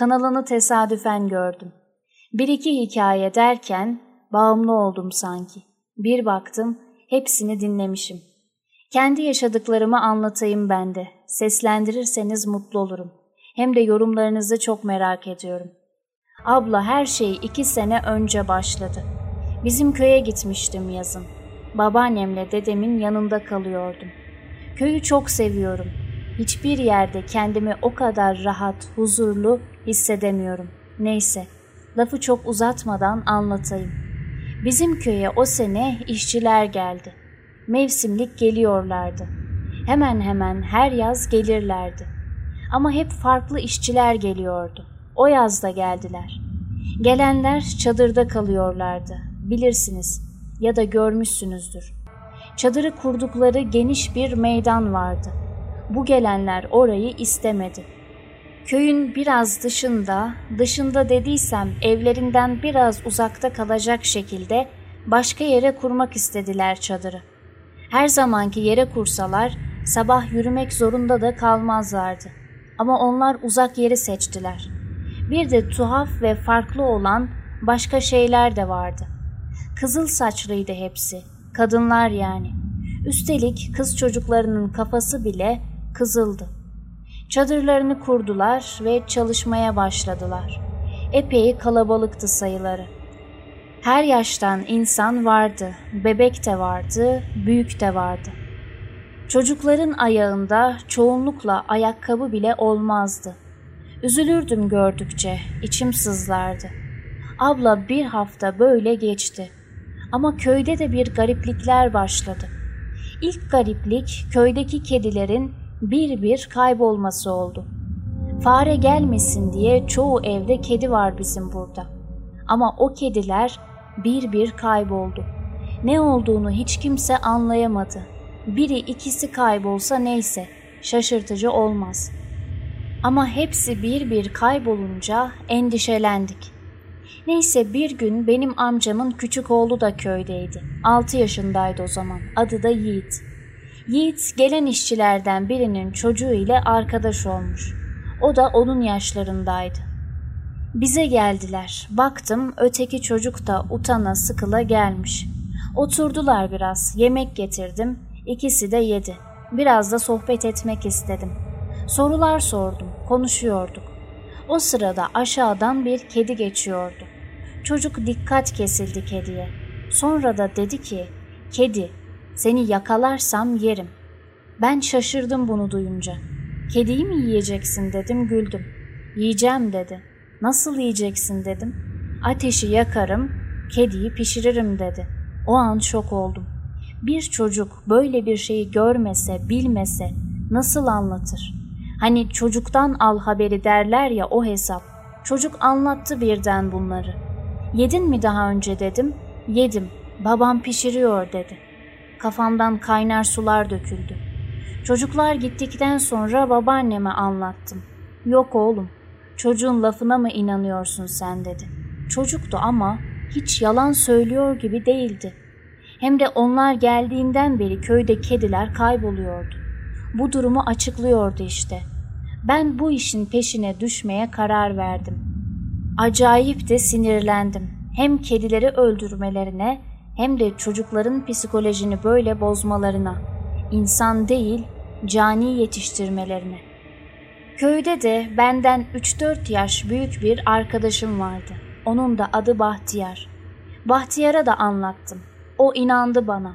Kanalını tesadüfen gördüm. Bir iki hikaye derken bağımlı oldum sanki. Bir baktım hepsini dinlemişim. Kendi yaşadıklarımı anlatayım ben de. Seslendirirseniz mutlu olurum. Hem de yorumlarınızı çok merak ediyorum. Abla her şey iki sene önce başladı. Bizim köye gitmiştim yazın. Babaannemle dedemin yanında kalıyordum. Köyü çok seviyorum. Hiçbir yerde kendimi o kadar rahat, huzurlu hissedemiyorum. Neyse, lafı çok uzatmadan anlatayım. Bizim köye o sene işçiler geldi. Mevsimlik geliyorlardı. Hemen hemen her yaz gelirlerdi. Ama hep farklı işçiler geliyordu. O yazda geldiler. Gelenler çadırda kalıyorlardı. Bilirsiniz ya da görmüşsünüzdür. Çadırı kurdukları geniş bir meydan vardı. Bu gelenler orayı istemedi. Köyün biraz dışında, dışında dediysem evlerinden biraz uzakta kalacak şekilde başka yere kurmak istediler çadırı. Her zamanki yere kursalar sabah yürümek zorunda da kalmazlardı. Ama onlar uzak yeri seçtiler. Bir de tuhaf ve farklı olan başka şeyler de vardı. Kızıl saçlıydı hepsi, kadınlar yani. Üstelik kız çocuklarının kafası bile kızıldı. Çadırlarını kurdular ve çalışmaya başladılar. Epey kalabalıktı sayıları. Her yaştan insan vardı, bebek de vardı, büyük de vardı. Çocukların ayağında çoğunlukla ayakkabı bile olmazdı. Üzülürdüm gördükçe, içim sızlardı. Abla bir hafta böyle geçti. Ama köyde de bir gariplikler başladı. İlk gariplik köydeki kedilerin bir bir kaybolması oldu. Fare gelmesin diye çoğu evde kedi var bizim burada. Ama o kediler bir bir kayboldu. Ne olduğunu hiç kimse anlayamadı. Biri ikisi kaybolsa neyse, şaşırtıcı olmaz. Ama hepsi bir bir kaybolunca endişelendik. Neyse bir gün benim amcamın küçük oğlu da köydeydi. Altı yaşındaydı o zaman. Adı da Yiğit. Yiğit gelen işçilerden birinin çocuğu ile arkadaş olmuş. O da onun yaşlarındaydı. Bize geldiler. Baktım öteki çocuk da utana sıkıla gelmiş. Oturdular biraz. Yemek getirdim. İkisi de yedi. Biraz da sohbet etmek istedim. Sorular sordum. Konuşuyorduk. O sırada aşağıdan bir kedi geçiyordu. Çocuk dikkat kesildi kediye. Sonra da dedi ki, kedi seni yakalarsam yerim. Ben şaşırdım bunu duyunca. Kediyi mi yiyeceksin dedim güldüm. Yiyeceğim dedi. Nasıl yiyeceksin dedim. Ateşi yakarım, kediyi pişiririm dedi. O an şok oldum. Bir çocuk böyle bir şeyi görmese, bilmese nasıl anlatır? Hani çocuktan al haberi derler ya o hesap. Çocuk anlattı birden bunları. Yedin mi daha önce dedim. Yedim. Babam pişiriyor dedi. Kafamdan kaynar sular döküldü. Çocuklar gittikten sonra babaanneme anlattım. Yok oğlum, çocuğun lafına mı inanıyorsun sen dedi. Çocuktu ama hiç yalan söylüyor gibi değildi. Hem de onlar geldiğinden beri köyde kediler kayboluyordu. Bu durumu açıklıyordu işte. Ben bu işin peşine düşmeye karar verdim. Acayip de sinirlendim. Hem kedileri öldürmelerine hem de çocukların psikolojini böyle bozmalarına, insan değil cani yetiştirmelerine. Köyde de benden 3-4 yaş büyük bir arkadaşım vardı. Onun da adı Bahtiyar. Bahtiyar'a da anlattım. O inandı bana.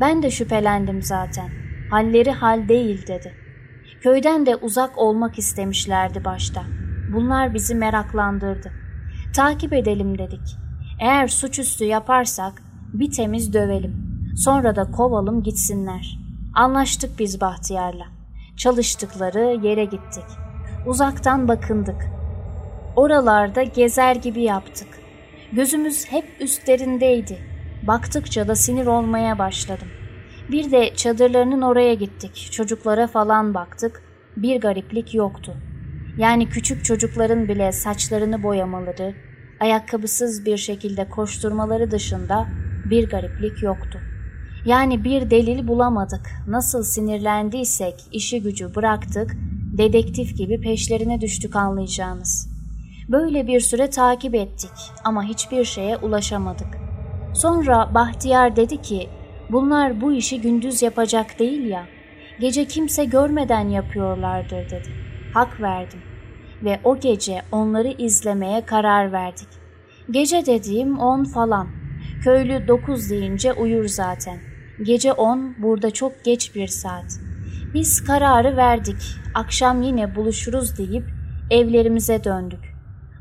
Ben de şüphelendim zaten. Halleri hal değil dedi. Köyden de uzak olmak istemişlerdi başta. Bunlar bizi meraklandırdı. Takip edelim dedik. Eğer suçüstü yaparsak bir temiz dövelim. Sonra da kovalım gitsinler. Anlaştık biz Bahtiyar'la. Çalıştıkları yere gittik. Uzaktan bakındık. Oralarda gezer gibi yaptık. Gözümüz hep üstlerindeydi. Baktıkça da sinir olmaya başladım. Bir de çadırlarının oraya gittik. Çocuklara falan baktık. Bir gariplik yoktu. Yani küçük çocukların bile saçlarını boyamaları, ayakkabısız bir şekilde koşturmaları dışında bir gariplik yoktu. Yani bir delil bulamadık. Nasıl sinirlendiysek işi gücü bıraktık, dedektif gibi peşlerine düştük anlayacağınız. Böyle bir süre takip ettik ama hiçbir şeye ulaşamadık. Sonra Bahtiyar dedi ki, bunlar bu işi gündüz yapacak değil ya, gece kimse görmeden yapıyorlardır dedi. Hak verdim ve o gece onları izlemeye karar verdik. Gece dediğim on falan. Köylü dokuz deyince uyur zaten. Gece on burada çok geç bir saat. Biz kararı verdik. Akşam yine buluşuruz deyip evlerimize döndük.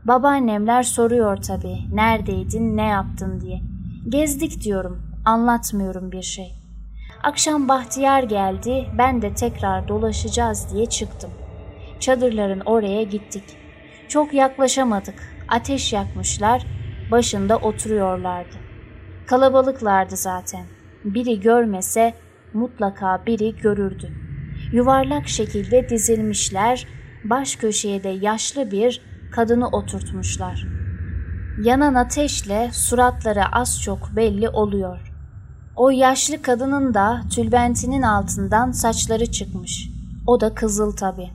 Babaannemler soruyor tabii neredeydin ne yaptın diye. Gezdik diyorum anlatmıyorum bir şey. Akşam Bahtiyar geldi ben de tekrar dolaşacağız diye çıktım. Çadırların oraya gittik. Çok yaklaşamadık. Ateş yakmışlar, başında oturuyorlardı. Kalabalıklardı zaten. Biri görmese mutlaka biri görürdü. Yuvarlak şekilde dizilmişler, baş köşeye de yaşlı bir kadını oturtmuşlar. Yanan ateşle suratları az çok belli oluyor. O yaşlı kadının da tülbentinin altından saçları çıkmış. O da kızıl tabii.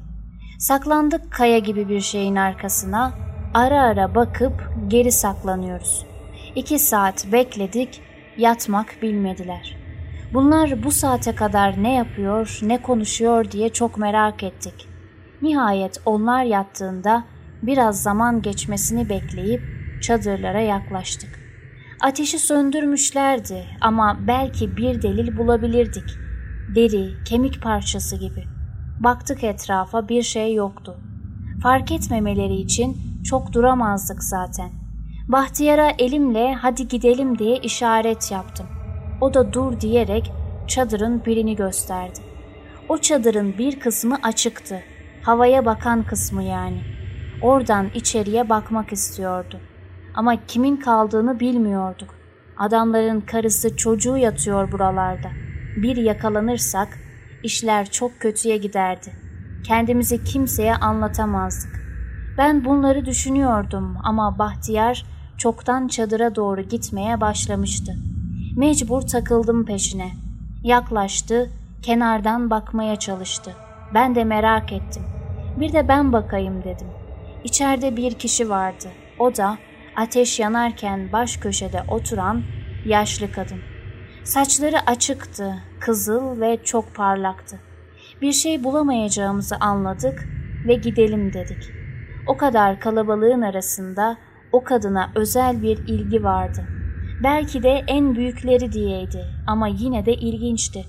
Saklandık kaya gibi bir şeyin arkasına, ara ara bakıp geri saklanıyoruz. İki saat bekledik, yatmak bilmediler. Bunlar bu saate kadar ne yapıyor, ne konuşuyor diye çok merak ettik. Nihayet onlar yattığında biraz zaman geçmesini bekleyip çadırlara yaklaştık. Ateşi söndürmüşlerdi ama belki bir delil bulabilirdik. Deri, kemik parçası gibi. Baktık etrafa bir şey yoktu. Fark etmemeleri için çok duramazdık zaten. Bahtiyar'a elimle hadi gidelim diye işaret yaptım. O da dur diyerek çadırın birini gösterdi. O çadırın bir kısmı açıktı. Havaya bakan kısmı yani. Oradan içeriye bakmak istiyordu. Ama kimin kaldığını bilmiyorduk. Adamların karısı çocuğu yatıyor buralarda. Bir yakalanırsak işler çok kötüye giderdi. Kendimizi kimseye anlatamazdık. Ben bunları düşünüyordum ama Bahtiyar çoktan çadıra doğru gitmeye başlamıştı. Mecbur takıldım peşine. Yaklaştı, kenardan bakmaya çalıştı. Ben de merak ettim. Bir de ben bakayım dedim. İçeride bir kişi vardı. O da ateş yanarken baş köşede oturan yaşlı kadın. Saçları açıktı, kızıl ve çok parlaktı. Bir şey bulamayacağımızı anladık ve gidelim dedik. O kadar kalabalığın arasında o kadına özel bir ilgi vardı. Belki de en büyükleri diyeydi ama yine de ilginçti.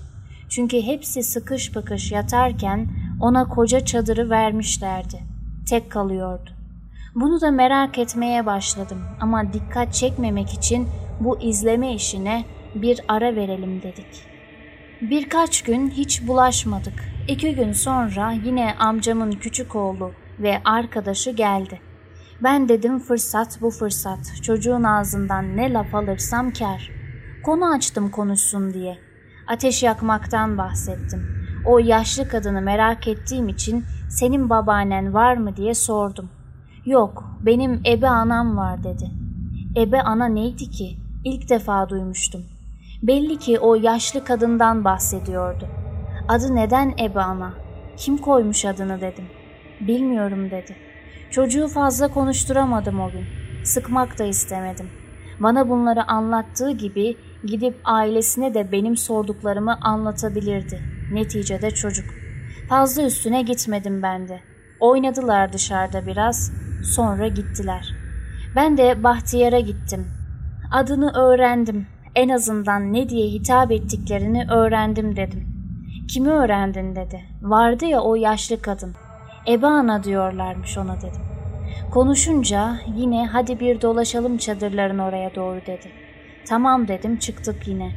Çünkü hepsi sıkış bakış yatarken ona koca çadırı vermişlerdi. Tek kalıyordu. Bunu da merak etmeye başladım ama dikkat çekmemek için bu izleme işine bir ara verelim dedik. Birkaç gün hiç bulaşmadık. İki gün sonra yine amcamın küçük oğlu ve arkadaşı geldi. Ben dedim fırsat bu fırsat. Çocuğun ağzından ne laf alırsam kar. Konu açtım konuşsun diye. Ateş yakmaktan bahsettim. O yaşlı kadını merak ettiğim için senin babaannen var mı diye sordum. Yok, benim ebe anam var dedi. Ebe ana neydi ki? İlk defa duymuştum. Belli ki o yaşlı kadından bahsediyordu. Adı neden ebe ana? Kim koymuş adını dedim. Bilmiyorum dedi. Çocuğu fazla konuşturamadım o gün. Sıkmak da istemedim. Bana bunları anlattığı gibi gidip ailesine de benim sorduklarımı anlatabilirdi. Neticede çocuk. Fazla üstüne gitmedim ben de. Oynadılar dışarıda biraz, sonra gittiler. Ben de Bahtiyar'a gittim. Adını öğrendim. En azından ne diye hitap ettiklerini öğrendim dedim. Kimi öğrendin dedi. Vardı ya o yaşlı kadın. Ebe ana diyorlarmış ona dedim. Konuşunca yine hadi bir dolaşalım çadırların oraya doğru dedi. Tamam dedim çıktık yine.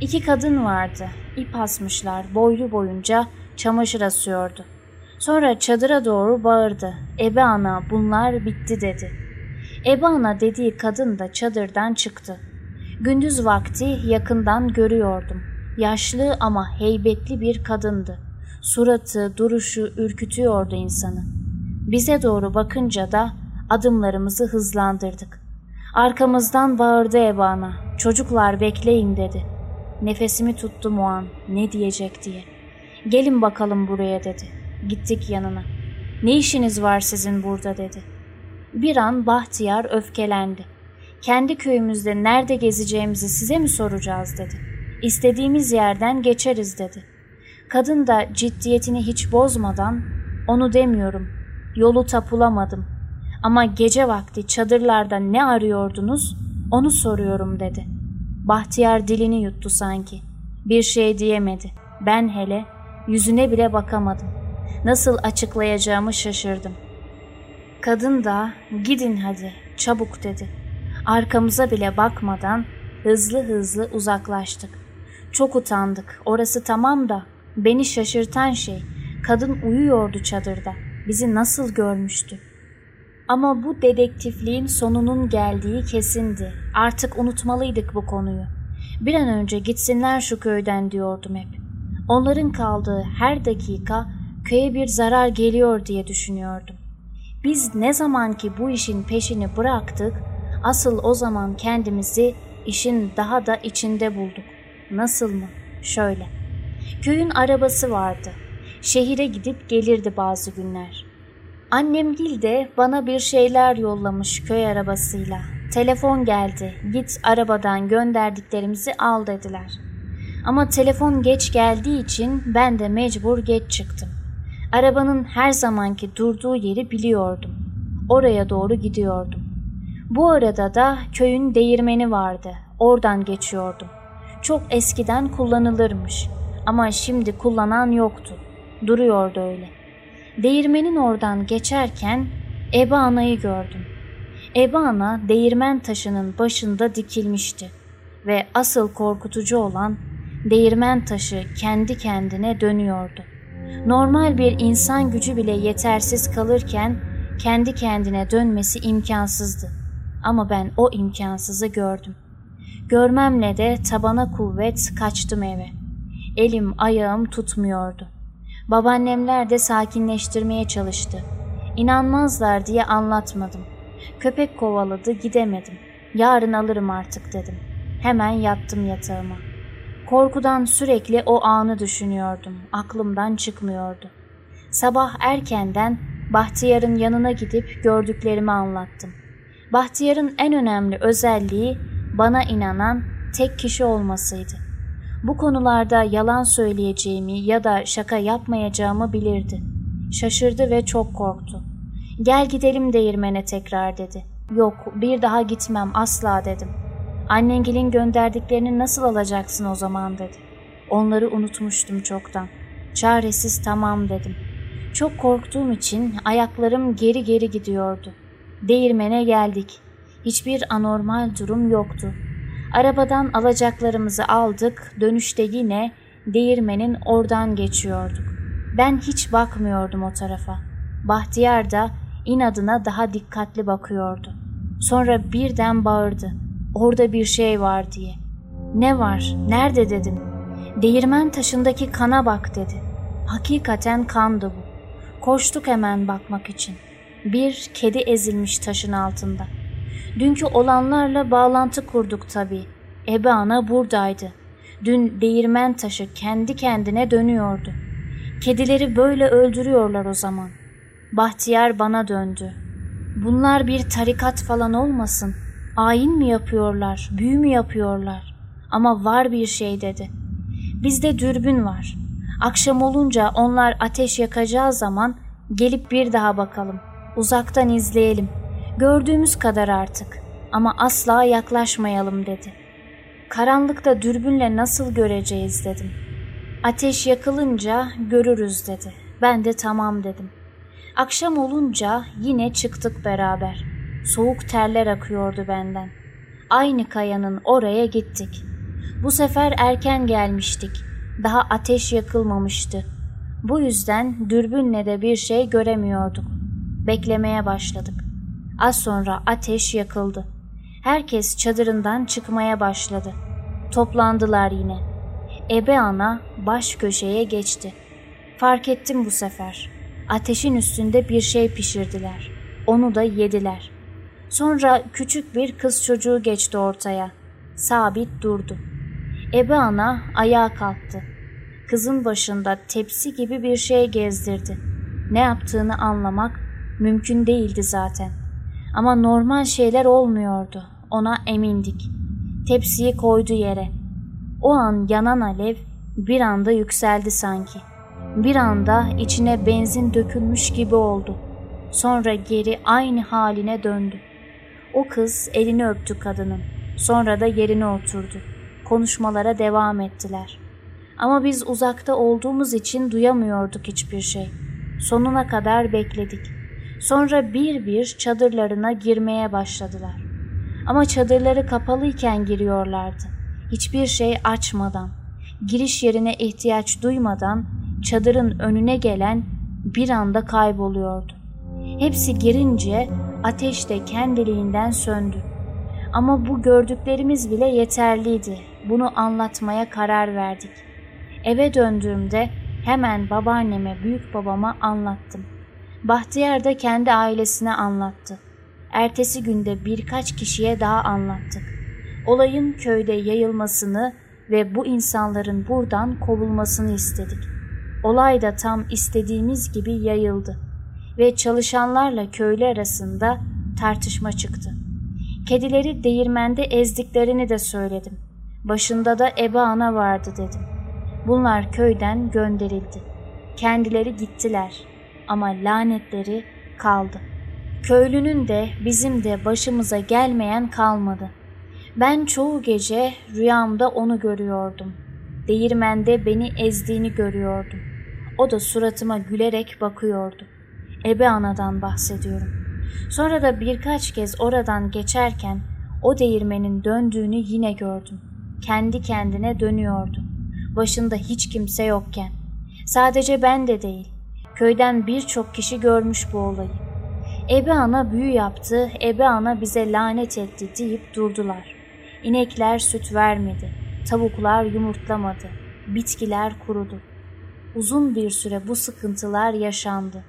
İki kadın vardı. İp asmışlar boylu boyunca çamaşır asıyordu. Sonra çadıra doğru bağırdı. Ebe ana bunlar bitti dedi. Ebe ana dediği kadın da çadırdan çıktı. Gündüz vakti yakından görüyordum. Yaşlı ama heybetli bir kadındı. Suratı, duruşu ürkütüyordu insanı. Bize doğru bakınca da adımlarımızı hızlandırdık. Arkamızdan bağırdı Ebana. Çocuklar bekleyin dedi. Nefesimi tuttum o an ne diyecek diye. Gelin bakalım buraya dedi. Gittik yanına. Ne işiniz var sizin burada dedi. Bir an Bahtiyar öfkelendi. Kendi köyümüzde nerede gezeceğimizi size mi soracağız dedi. İstediğimiz yerden geçeriz dedi. Kadın da ciddiyetini hiç bozmadan onu demiyorum. Yolu tapulamadım. Ama gece vakti çadırlarda ne arıyordunuz onu soruyorum dedi. Bahtiyar dilini yuttu sanki. Bir şey diyemedi. Ben hele yüzüne bile bakamadım. Nasıl açıklayacağımı şaşırdım. Kadın da gidin hadi çabuk dedi. Arkamıza bile bakmadan hızlı hızlı uzaklaştık. Çok utandık. Orası tamam da beni şaşırtan şey kadın uyuyordu çadırda. Bizi nasıl görmüştü? Ama bu dedektifliğin sonunun geldiği kesindi. Artık unutmalıydık bu konuyu. Bir an önce gitsinler şu köyden diyordum hep. Onların kaldığı her dakika köye bir zarar geliyor diye düşünüyordum. Biz ne zaman ki bu işin peşini bıraktık, asıl o zaman kendimizi işin daha da içinde bulduk. Nasıl mı? Şöyle. Köyün arabası vardı. Şehire gidip gelirdi bazı günler. Annem Gil de bana bir şeyler yollamış köy arabasıyla. Telefon geldi. Git arabadan gönderdiklerimizi al dediler. Ama telefon geç geldiği için ben de mecbur geç çıktım. Arabanın her zamanki durduğu yeri biliyordum. Oraya doğru gidiyordum. Bu arada da köyün değirmeni vardı. Oradan geçiyordum. Çok eskiden kullanılırmış. Ama şimdi kullanan yoktu. Duruyordu öyle. Değirmenin oradan geçerken Eba Ana'yı gördüm. Eba Ana değirmen taşının başında dikilmişti ve asıl korkutucu olan değirmen taşı kendi kendine dönüyordu. Normal bir insan gücü bile yetersiz kalırken kendi kendine dönmesi imkansızdı. Ama ben o imkansızı gördüm. Görmemle de tabana kuvvet kaçtım eve. Elim ayağım tutmuyordu. Babaannemler de sakinleştirmeye çalıştı. İnanmazlar diye anlatmadım. Köpek kovaladı gidemedim. Yarın alırım artık dedim. Hemen yattım yatağıma. Korkudan sürekli o anı düşünüyordum. Aklımdan çıkmıyordu. Sabah erkenden Bahtiyar'ın yanına gidip gördüklerimi anlattım. Bahtiyar'ın en önemli özelliği bana inanan tek kişi olmasıydı. Bu konularda yalan söyleyeceğimi ya da şaka yapmayacağımı bilirdi. Şaşırdı ve çok korktu. Gel gidelim değirmene tekrar dedi. Yok bir daha gitmem asla dedim. Annengilin gönderdiklerini nasıl alacaksın o zaman dedi. Onları unutmuştum çoktan. Çaresiz tamam dedim. Çok korktuğum için ayaklarım geri geri gidiyordu. Değirmene geldik. Hiçbir anormal durum yoktu. Arabadan alacaklarımızı aldık, dönüşte yine değirmenin oradan geçiyorduk. Ben hiç bakmıyordum o tarafa. Bahtiyar da inadına daha dikkatli bakıyordu. Sonra birden bağırdı. Orada bir şey var diye. Ne var? Nerede dedim. Değirmen taşındaki kana bak dedi. Hakikaten kandı bu. Koştuk hemen bakmak için. Bir kedi ezilmiş taşın altında. Dünkü olanlarla bağlantı kurduk tabii. Ebe ana buradaydı. Dün değirmen taşı kendi kendine dönüyordu. Kedileri böyle öldürüyorlar o zaman. Bahtiyar bana döndü. Bunlar bir tarikat falan olmasın. Ayin mi yapıyorlar, büyü mü yapıyorlar? Ama var bir şey dedi. Bizde dürbün var. Akşam olunca onlar ateş yakacağı zaman gelip bir daha bakalım. Uzaktan izleyelim. Gördüğümüz kadar artık. Ama asla yaklaşmayalım dedi. Karanlıkta dürbünle nasıl göreceğiz dedim. Ateş yakılınca görürüz dedi. Ben de tamam dedim. Akşam olunca yine çıktık beraber. Soğuk terler akıyordu benden. Aynı kayanın oraya gittik. Bu sefer erken gelmiştik. Daha ateş yakılmamıştı. Bu yüzden dürbünle de bir şey göremiyorduk. Beklemeye başladık. Az sonra ateş yakıldı. Herkes çadırından çıkmaya başladı. Toplandılar yine. Ebe ana baş köşeye geçti. Fark ettim bu sefer. Ateşin üstünde bir şey pişirdiler. Onu da yediler. Sonra küçük bir kız çocuğu geçti ortaya. Sabit durdu. Ebe ana ayağa kalktı. Kızın başında tepsi gibi bir şey gezdirdi. Ne yaptığını anlamak mümkün değildi zaten. Ama normal şeyler olmuyordu. Ona emindik. Tepsiyi koydu yere. O an yanan alev bir anda yükseldi sanki. Bir anda içine benzin dökülmüş gibi oldu. Sonra geri aynı haline döndü. O kız elini öptü kadının. Sonra da yerine oturdu. Konuşmalara devam ettiler. Ama biz uzakta olduğumuz için duyamıyorduk hiçbir şey. Sonuna kadar bekledik. Sonra bir bir çadırlarına girmeye başladılar. Ama çadırları kapalıyken giriyorlardı. Hiçbir şey açmadan, giriş yerine ihtiyaç duymadan çadırın önüne gelen bir anda kayboluyordu. Hepsi girince ateş de kendiliğinden söndü. Ama bu gördüklerimiz bile yeterliydi. Bunu anlatmaya karar verdik. Eve döndüğümde hemen babaanneme, büyük babama anlattım. Bahtiyar da kendi ailesine anlattı. Ertesi günde birkaç kişiye daha anlattık. Olayın köyde yayılmasını ve bu insanların buradan kovulmasını istedik. Olay da tam istediğimiz gibi yayıldı ve çalışanlarla köylü arasında tartışma çıktı. Kedileri değirmende ezdiklerini de söyledim. Başında da ebe ana vardı dedim. Bunlar köyden gönderildi. Kendileri gittiler ama lanetleri kaldı. Köylünün de bizim de başımıza gelmeyen kalmadı. Ben çoğu gece rüyamda onu görüyordum. Değirmende beni ezdiğini görüyordum. O da suratıma gülerek bakıyordu. Ebe anadan bahsediyorum. Sonra da birkaç kez oradan geçerken o değirmenin döndüğünü yine gördüm. Kendi kendine dönüyordu. Başında hiç kimse yokken. Sadece ben de değil. Köyden birçok kişi görmüş bu olayı. Ebe ana büyü yaptı, ebe ana bize lanet etti deyip durdular. İnekler süt vermedi, tavuklar yumurtlamadı, bitkiler kurudu. Uzun bir süre bu sıkıntılar yaşandı.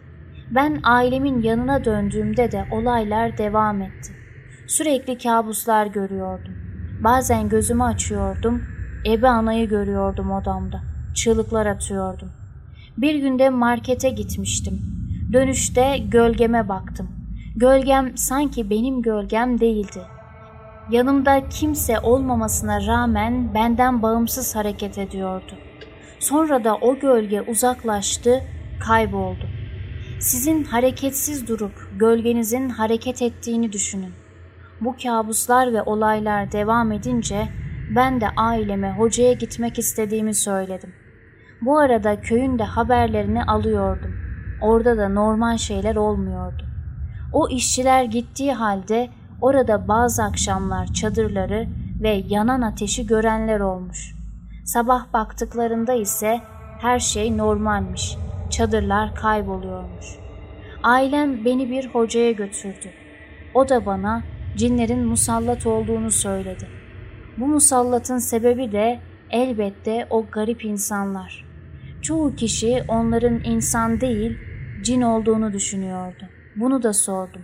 Ben ailemin yanına döndüğümde de olaylar devam etti. Sürekli kabuslar görüyordum. Bazen gözümü açıyordum, ebe anayı görüyordum odamda. Çığlıklar atıyordum. Bir günde markete gitmiştim. Dönüşte gölgeme baktım. Gölgem sanki benim gölgem değildi. Yanımda kimse olmamasına rağmen benden bağımsız hareket ediyordu. Sonra da o gölge uzaklaştı, kayboldu. Sizin hareketsiz durup gölgenizin hareket ettiğini düşünün. Bu kabuslar ve olaylar devam edince ben de aileme hocaya gitmek istediğimi söyledim. Bu arada köyün de haberlerini alıyordum. Orada da normal şeyler olmuyordu. O işçiler gittiği halde orada bazı akşamlar çadırları ve yanan ateşi görenler olmuş. Sabah baktıklarında ise her şey normalmiş. Çadırlar kayboluyormuş. Ailem beni bir hocaya götürdü. O da bana cinlerin musallat olduğunu söyledi. Bu musallatın sebebi de elbette o garip insanlar. Çoğu kişi onların insan değil, cin olduğunu düşünüyordu. Bunu da sordum.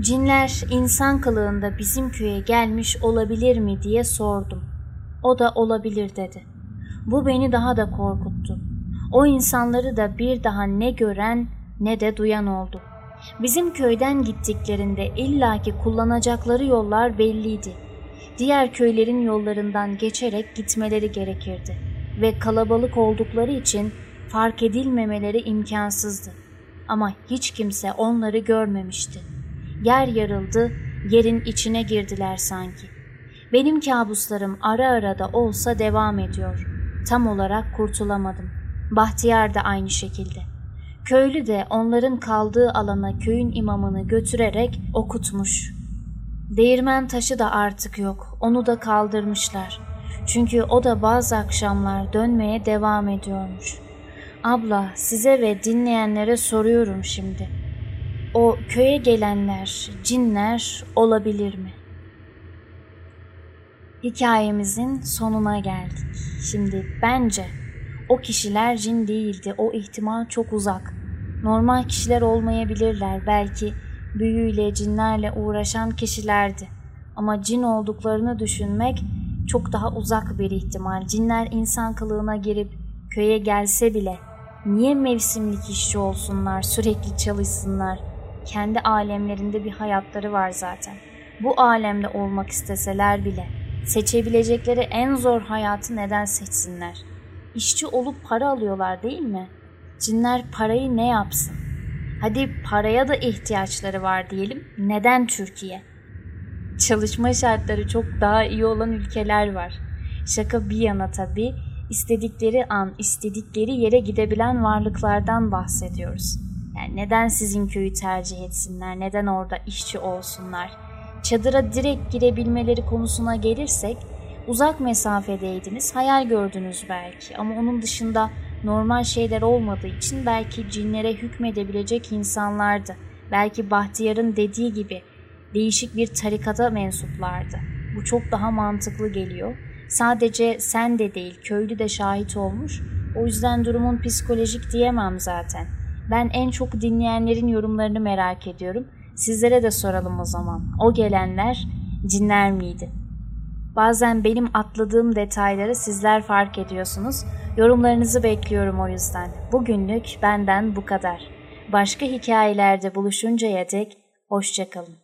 Cinler insan kılığında bizim köye gelmiş olabilir mi diye sordum. O da olabilir dedi. Bu beni daha da korkuttu. O insanları da bir daha ne gören ne de duyan oldu. Bizim köyden gittiklerinde illaki kullanacakları yollar belliydi. Diğer köylerin yollarından geçerek gitmeleri gerekirdi ve kalabalık oldukları için fark edilmemeleri imkansızdı. Ama hiç kimse onları görmemişti. Yer yarıldı, yerin içine girdiler sanki. Benim kabuslarım ara ara da olsa devam ediyor. Tam olarak kurtulamadım. Bahtiyar da aynı şekilde. Köylü de onların kaldığı alana köyün imamını götürerek okutmuş. Değirmen taşı da artık yok, onu da kaldırmışlar. Çünkü o da bazı akşamlar dönmeye devam ediyormuş. Abla size ve dinleyenlere soruyorum şimdi. O köye gelenler, cinler olabilir mi? Hikayemizin sonuna geldik. Şimdi bence o kişiler cin değildi. O ihtimal çok uzak. Normal kişiler olmayabilirler. Belki büyüyle, cinlerle uğraşan kişilerdi. Ama cin olduklarını düşünmek çok daha uzak bir ihtimal. Cinler insan kılığına girip köye gelse bile niye mevsimlik işçi olsunlar, sürekli çalışsınlar? kendi alemlerinde bir hayatları var zaten. Bu alemde olmak isteseler bile seçebilecekleri en zor hayatı neden seçsinler? İşçi olup para alıyorlar değil mi? Cinler parayı ne yapsın? Hadi paraya da ihtiyaçları var diyelim. Neden Türkiye? Çalışma şartları çok daha iyi olan ülkeler var. Şaka bir yana tabii istedikleri an, istedikleri yere gidebilen varlıklardan bahsediyoruz. Yani neden sizin köyü tercih etsinler, neden orada işçi olsunlar? Çadıra direkt girebilmeleri konusuna gelirsek, uzak mesafedeydiniz, hayal gördünüz belki ama onun dışında normal şeyler olmadığı için belki cinlere hükmedebilecek insanlardı. Belki Bahtiyar'ın dediği gibi değişik bir tarikata mensuplardı. Bu çok daha mantıklı geliyor. Sadece sen de değil, köylü de şahit olmuş. O yüzden durumun psikolojik diyemem zaten. Ben en çok dinleyenlerin yorumlarını merak ediyorum. Sizlere de soralım o zaman. O gelenler cinler miydi? Bazen benim atladığım detayları sizler fark ediyorsunuz. Yorumlarınızı bekliyorum o yüzden. Bugünlük benden bu kadar. Başka hikayelerde buluşuncaya dek hoşçakalın.